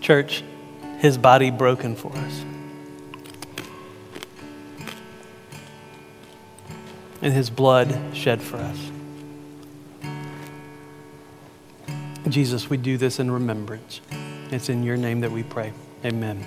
Church, his body broken for us. And his blood shed for us. Jesus, we do this in remembrance. It's in your name that we pray. Amen.